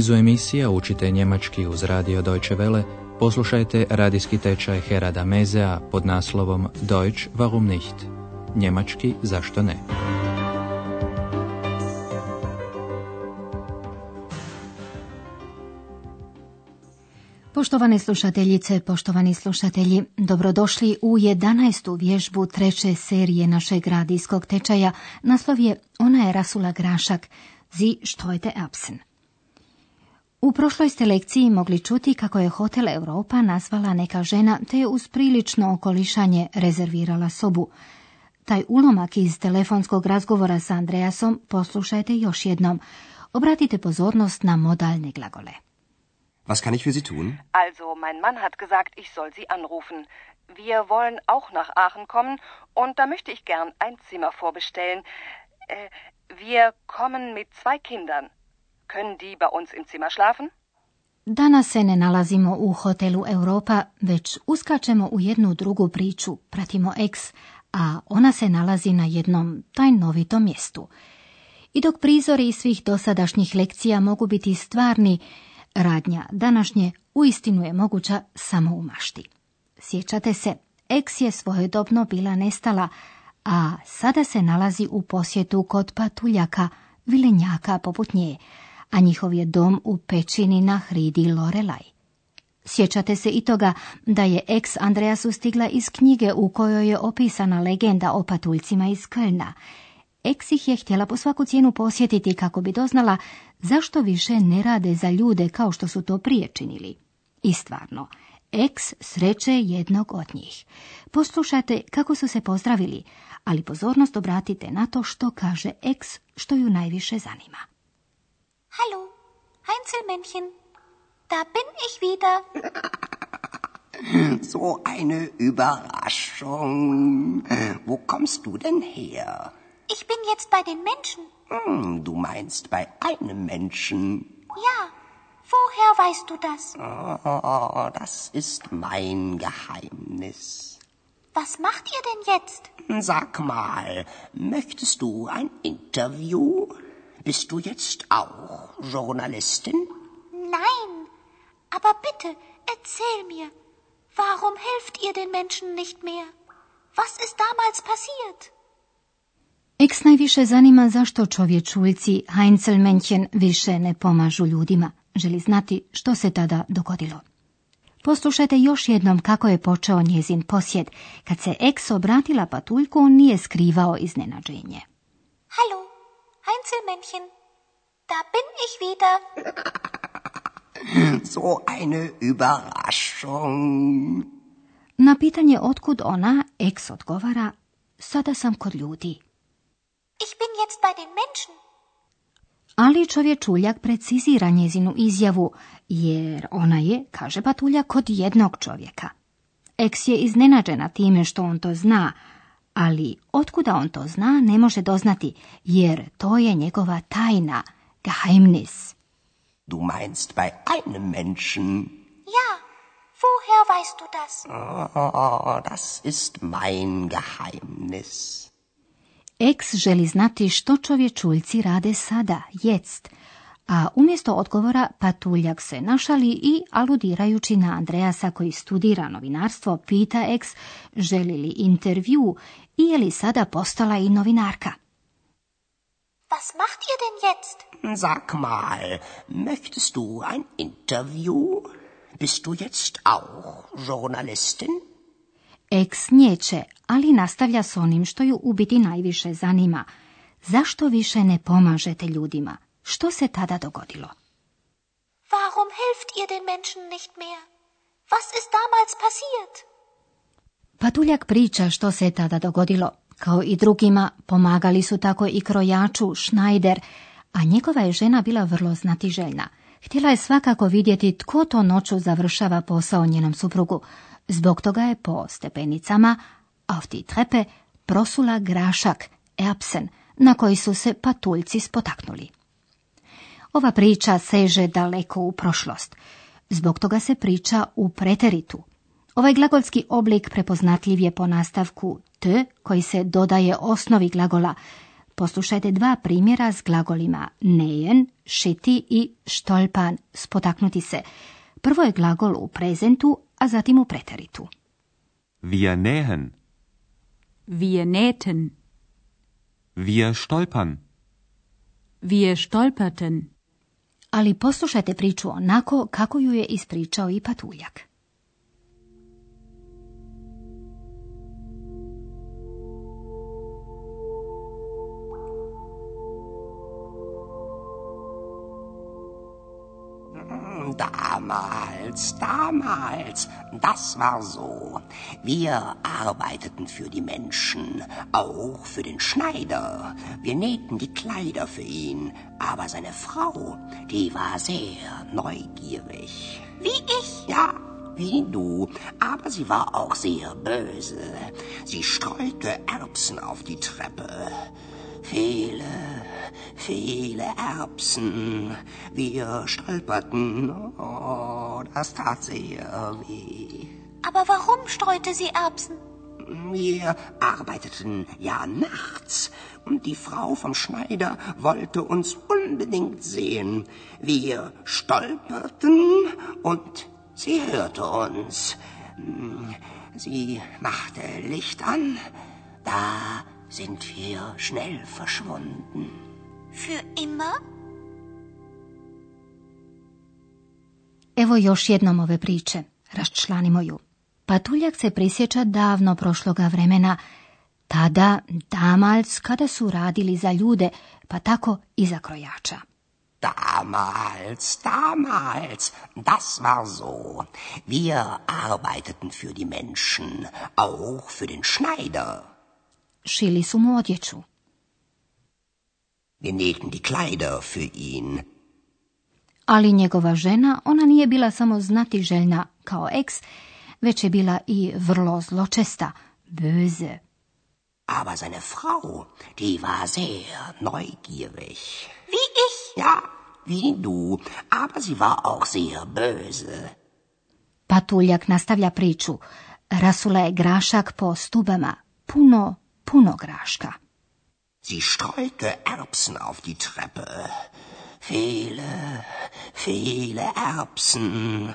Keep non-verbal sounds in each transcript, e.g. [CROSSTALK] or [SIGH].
nizu emisija učite njemački uz radio Deutsche Welle, poslušajte radijski tečaj Herada Mezea pod naslovom Deutsch warum nicht? Njemački zašto ne? Poštovane slušateljice, poštovani slušatelji, dobrodošli u 11. vježbu treće serije našeg radijskog tečaja. Naslov je Ona je Rasula Grašak, Sie steute Erbsen. U prošloj ste lekciji mogli čuti kako je Hotel Europa nazvala neka žena te je uz prilično okolišanje rezervirala sobu. Taj ulomak iz telefonskog razgovora sa Andreasom poslušajte još jednom. Obratite pozornost na modalne glagole. Was kann ich für Sie tun? Also, mein Mann hat gesagt, ich soll Sie anrufen. Wir wollen auch nach Aachen kommen und da möchte ich gern ein Zimmer vorbestellen. Äh, wir kommen mit zwei Kindern. Können die bei uns im Zimmer schlafen? Danas se ne nalazimo u hotelu Europa, već uskačemo u jednu drugu priču, pratimo X, a ona se nalazi na jednom tajnovitom mjestu. I dok prizori iz svih dosadašnjih lekcija mogu biti stvarni, radnja današnje uistinu je moguća samo u mašti. Sjećate se, X je svojedobno bila nestala, a sada se nalazi u posjetu kod patuljaka, vilenjaka poput nje, a njihov je dom u pećini na hridi Lorelaj. Sjećate se i toga da je ex Andreasu stigla iz knjige u kojoj je opisana legenda o patuljcima iz Kölna. Ex ih je htjela po svaku cijenu posjetiti kako bi doznala zašto više ne rade za ljude kao što su to prije činili. I stvarno, Ex sreće jednog od njih. Poslušajte kako su se pozdravili, ali pozornost obratite na to što kaže Ex što ju najviše zanima. Hallo, Heinzelmännchen, da bin ich wieder. [LAUGHS] So eine Überraschung. Wo kommst du denn her? Ich bin jetzt bei den Menschen. Hm, du meinst bei einem Menschen. Ja, woher weißt du das? Oh, das ist mein Geheimnis. Was macht ihr denn jetzt? Sag mal, möchtest du ein Interview? Bist du jetzt auch Journalistin? Nein, aber bitte, erzähl mir, warum helft ihr den Menschen nicht mehr? Was ist damals passiert? Eks najviše zanima zašto čovječuljci Heinzelmännchen više ne pomažu ljudima. Želi znati što se tada dogodilo. Poslušajte još jednom kako je počeo njezin posjed. Kad se Eks obratila patuljku, on nije skrivao iznenađenje. Hallo, Heinzelmännchen, da bin ich wieder. [LAUGHS] So eine Überraschung. Na pitanje otkud ona, Eks odgovara, sada sam kod ljudi. Ich bin jetzt bei den Menschen. Ali čovječuljak precizira njezinu izjavu, jer ona je, kaže patuljak, kod jednog čovjeka. Eks je iznenađena time što on to zna, ali otkuda on to zna ne može doznati, jer to je njegova tajna, Geheimnis. Du meinst bei einem Menschen. Ja, woher weißt du das? Oh, das ist mein Geheimnis. Eks želi znati što čovječuljci rade sada, jest, a umjesto odgovora patuljak se našali i, aludirajući na Andreasa koji studira novinarstvo, pita Eks želi li intervju i je li sada postala i novinarka. Was macht ihr denn jetzt? Sag mal, möchtest du ein Interview? Bist du jetzt auch Journalistin? Eks njeće, ali nastavlja s onim što ju u biti najviše zanima. Zašto više ne pomažete ljudima? Što se tada dogodilo? Warum helft ihr den Menschen nicht mehr? Was ist damals passiert? Patuljak priča što se tada dogodilo. Kao i drugima, pomagali su tako i krojaču Schneider, a njegova je žena bila vrlo znatiželjna. Htjela je svakako vidjeti tko to noću završava posao njenom suprugu. Zbog toga je po stepenicama, auf die Treppe, prosula grašak, Erbsen, na koji su se patuljci spotaknuli. Ova priča seže daleko u prošlost. Zbog toga se priča u preteritu. Ovaj glagolski oblik prepoznatljiv je po nastavku t koji se dodaje osnovi glagola. Poslušajte dva primjera s glagolima nejen, šiti i štolpan, spotaknuti se. Prvo je glagol u prezentu, a zatim u preteritu. Wir nähen. Wir nähten. Wir stolpern. Wir stolperten. Ali poslušajte priču onako kako ju je ispričao i patuljak. Damals, damals, das war so. Wir arbeiteten für die Menschen, auch für den Schneider. Wir nähten die Kleider für ihn, aber seine Frau, die war sehr neugierig. Wie ich. Ja, wie du, aber sie war auch sehr böse. Sie streute Erbsen auf die Treppe. Viele, viele Erbsen. Wir stolperten. Oh, das tat sehr weh. Aber warum streute sie Erbsen? Wir arbeiteten ja nachts und die Frau vom Schneider wollte uns unbedingt sehen. Wir stolperten und sie hörte uns. Sie machte Licht an. Da sind wir schnell verschwunden. Für immer? Evo još jednom ove priče. Raščlanimo ju. Patuljak se prisjeća davno prošloga vremena, tada damals kada su radili za ljude, pa tako i za krojača. Damals, damals, das war so. Wir arbeiteten für die Menschen, auch für den Schneider. Šili su mu odjeću. Wir nähten die Kleider für ihn. Ali njegova žena, ona nije bila samo znati željna kao eks, već je bila i vrlo zločesta, böse. Aber seine Frau, die war sehr neugierig. Wie ich. Ja, wie du, aber sie war auch sehr böse. Patuljak nastavlja priču. Rasula je grašak po stubama, puno, puno graška. Sie streute Erbsen auf die Treppe. Viele, viele Erbsen.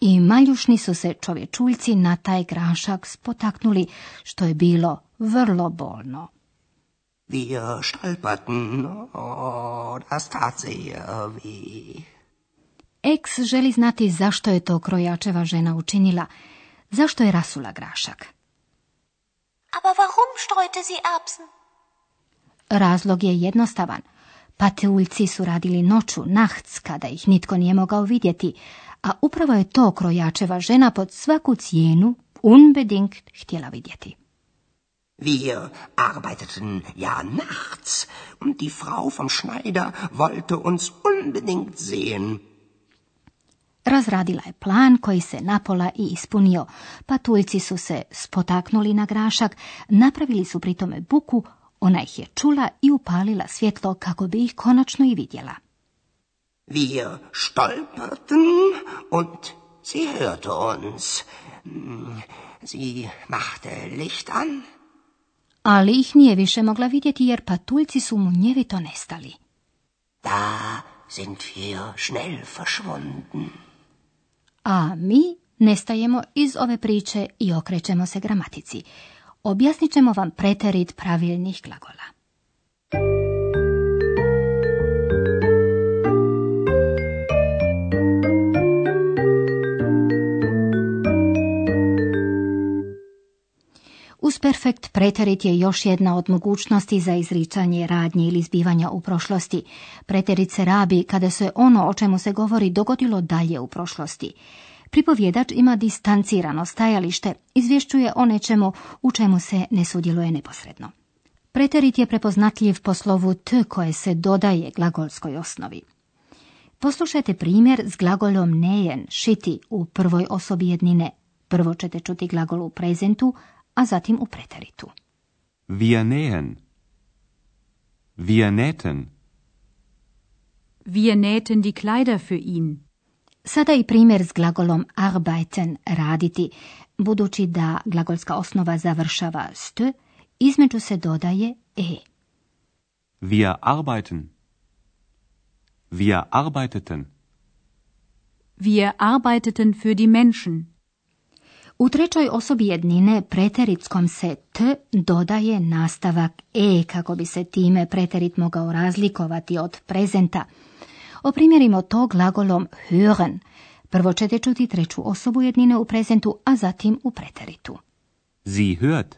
I maljušni su se čovječuljci na taj grašak spotaknuli, što je bilo vrlo bolno. Wir stolperten. Oh, das tat sehr weh. Eks želi znati zašto je to krojačeva žena učinila, zašto je rasula grašak. Aber warum streute sie Erbsen? Razlog je jednostavan. Patuljci su radili noću, nachts, kada ih nitko nije mogao vidjeti, a upravo je to krojačeva žena pod svaku cijenu unbedingt htjela vidjeti. Wir arbeiteten ja nachts und die Frau vom Schneider wollte uns unbedingt sehen. Razradila je plan koji se napola i ispunio. Patuljci su se spotaknuli na grašak, napravili su pritome buku, ona ih je čula i upalila svjetlo kako bi ih konačno i vidjela. Wir stolperten und sie hörte uns. Sie machte Licht an. Ali ih nije više mogla vidjeti jer patuljci su mu njevito nestali. Da sind wir schnell verschwunden. A mi nestajemo iz ove priče i okrećemo se gramatici. Objasnit ćemo vam preterit pravilnih glagola. Usperfekt preterit je još jedna od mogućnosti za izricanje radnje ili zbivanja u prošlosti. Preterit se rabi kada se ono o čemu se govori dogodilo dalje u prošlosti. Pripovjedač ima distancirano stajalište, izvješćuje o nečemu u čemu se ne sudjeluje neposredno. Preterit je prepoznatljiv po slovu t koje se dodaje glagolskoj osnovi. Poslušajte primjer s glagolom nejen, šiti u prvoj osobi jednine. Prvo ćete čuti glagol u prezentu, a zatim u preteritu. Wir nähen. Wir nähten. Wir nähten die Kleider für ihn. Sada i primjer s glagolom arbeiten, raditi, budući da glagolska osnova završava st, između se dodaje e. Wir arbeiten. Wir arbeiteten. Wir arbeiteten für die Menschen. U trećoj osobi jednine preteritskom se t dodaje nastavak e kako bi se time preterit mogao razlikovati od prezenta. Oprimjerimo to glagolom hören. Prvo ćete čuti treću osobu jednine u prezentu, a zatim u preteritu. Sie hört.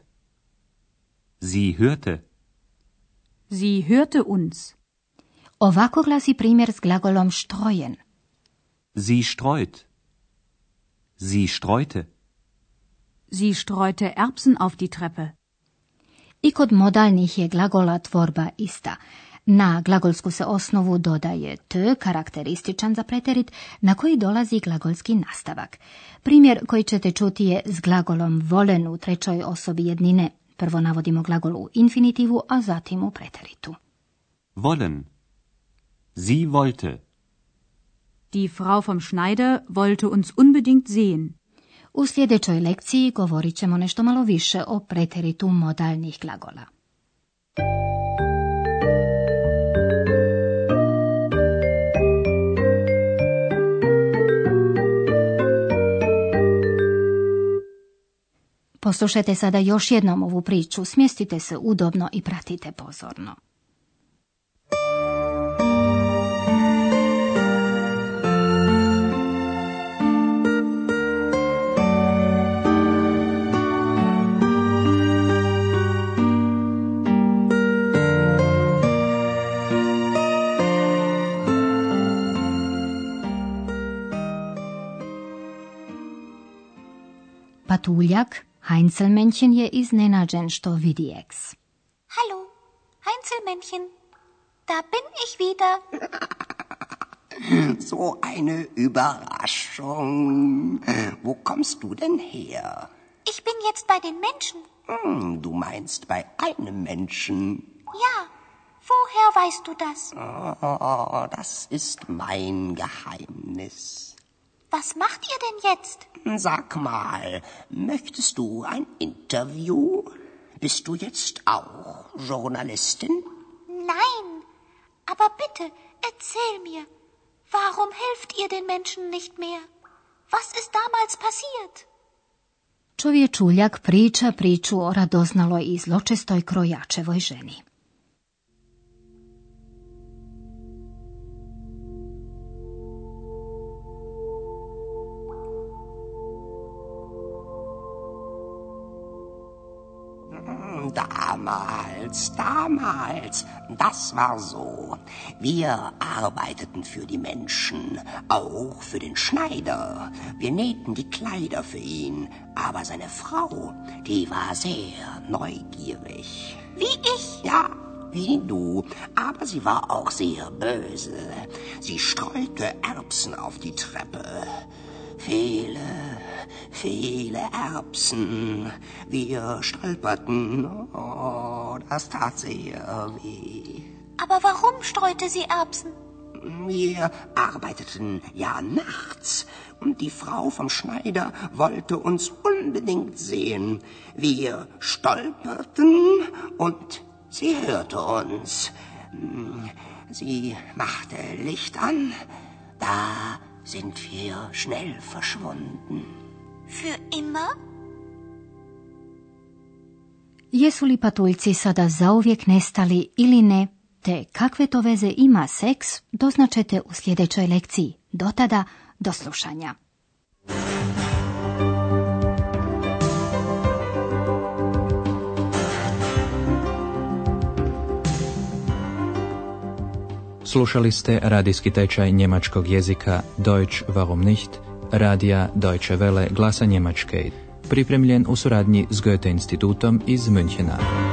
Sie hörte. Sie hörte uns. Ovako glasi primjer s glagolom streuen. Sie streut. Sie streute. Sie streute Erbsen auf die Treppe. I kod modalnih je glagola tvorba ista. Na glagolsku se osnovu dodaje t, karakterističan za preterit, na koji dolazi glagolski nastavak. Primjer koji ćete čuti je s glagolom volen u trećoj osobi jednine. Prvo navodimo glagol u infinitivu, a zatim u preteritu. Wollen. Sie wollte. Die Frau vom Schneider wollte uns unbedingt sehen. U sljedećoj lekciji govorit ćemo nešto malo više o preteritu modalnih glagola. Poslušajte sada još jednom ovu priču, smjestite se udobno i pratite pozorno. Patuljak, Heinzelmännchen je iznenađen što vidi eks. Hallo, Heinzelmännchen. Da bin ich wieder. [LAUGHS] So eine Überraschung. Wo kommst du denn her? Ich bin jetzt bei den Menschen. Hm, du meinst bei einem Menschen. Ja, woher weißt du das? Oh, das ist mein Geheimnis. Was macht ihr denn jetzt? Sag mal, möchtest du ein Interview? Bist du jetzt auch Journalistin? Nein, aber bitte, erzähl mir, warum helft ihr den Menschen nicht mehr? Was ist damals passiert? Čovječuljak priča priču o radoznaloj i zločestoj krojačevoj ženi. Damals, damals, das war so. Wir arbeiteten für die Menschen, auch für den Schneider. Wir nähten die Kleider für ihn, aber seine Frau, die war sehr neugierig. Wie ich? Ja, wie du, aber sie war auch sehr böse. Sie streute Erbsen auf die Treppe. Viele, viele Erbsen. Wir stolperten. Oh, das tat sehr weh. Aber warum streute sie Erbsen? Wir arbeiteten ja nachts und die Frau vom Schneider wollte uns unbedingt sehen. Wir stolperten und sie hörte uns. Sie machte Licht an. Da sind wir schnell verschwunden. Für immer? Jesu li patuljci sada zauvijek nestali ili ne, te kakve to veze ima seks, doznačete u sljedećoj lekciji. Do tada, do slušanja. Slušali ste radijski tečaj njemačkog jezika Deutsch warum nicht, radija Deutsche Welle glasa Njemačke, pripremljen u suradnji s Goethe institutom iz Münchena.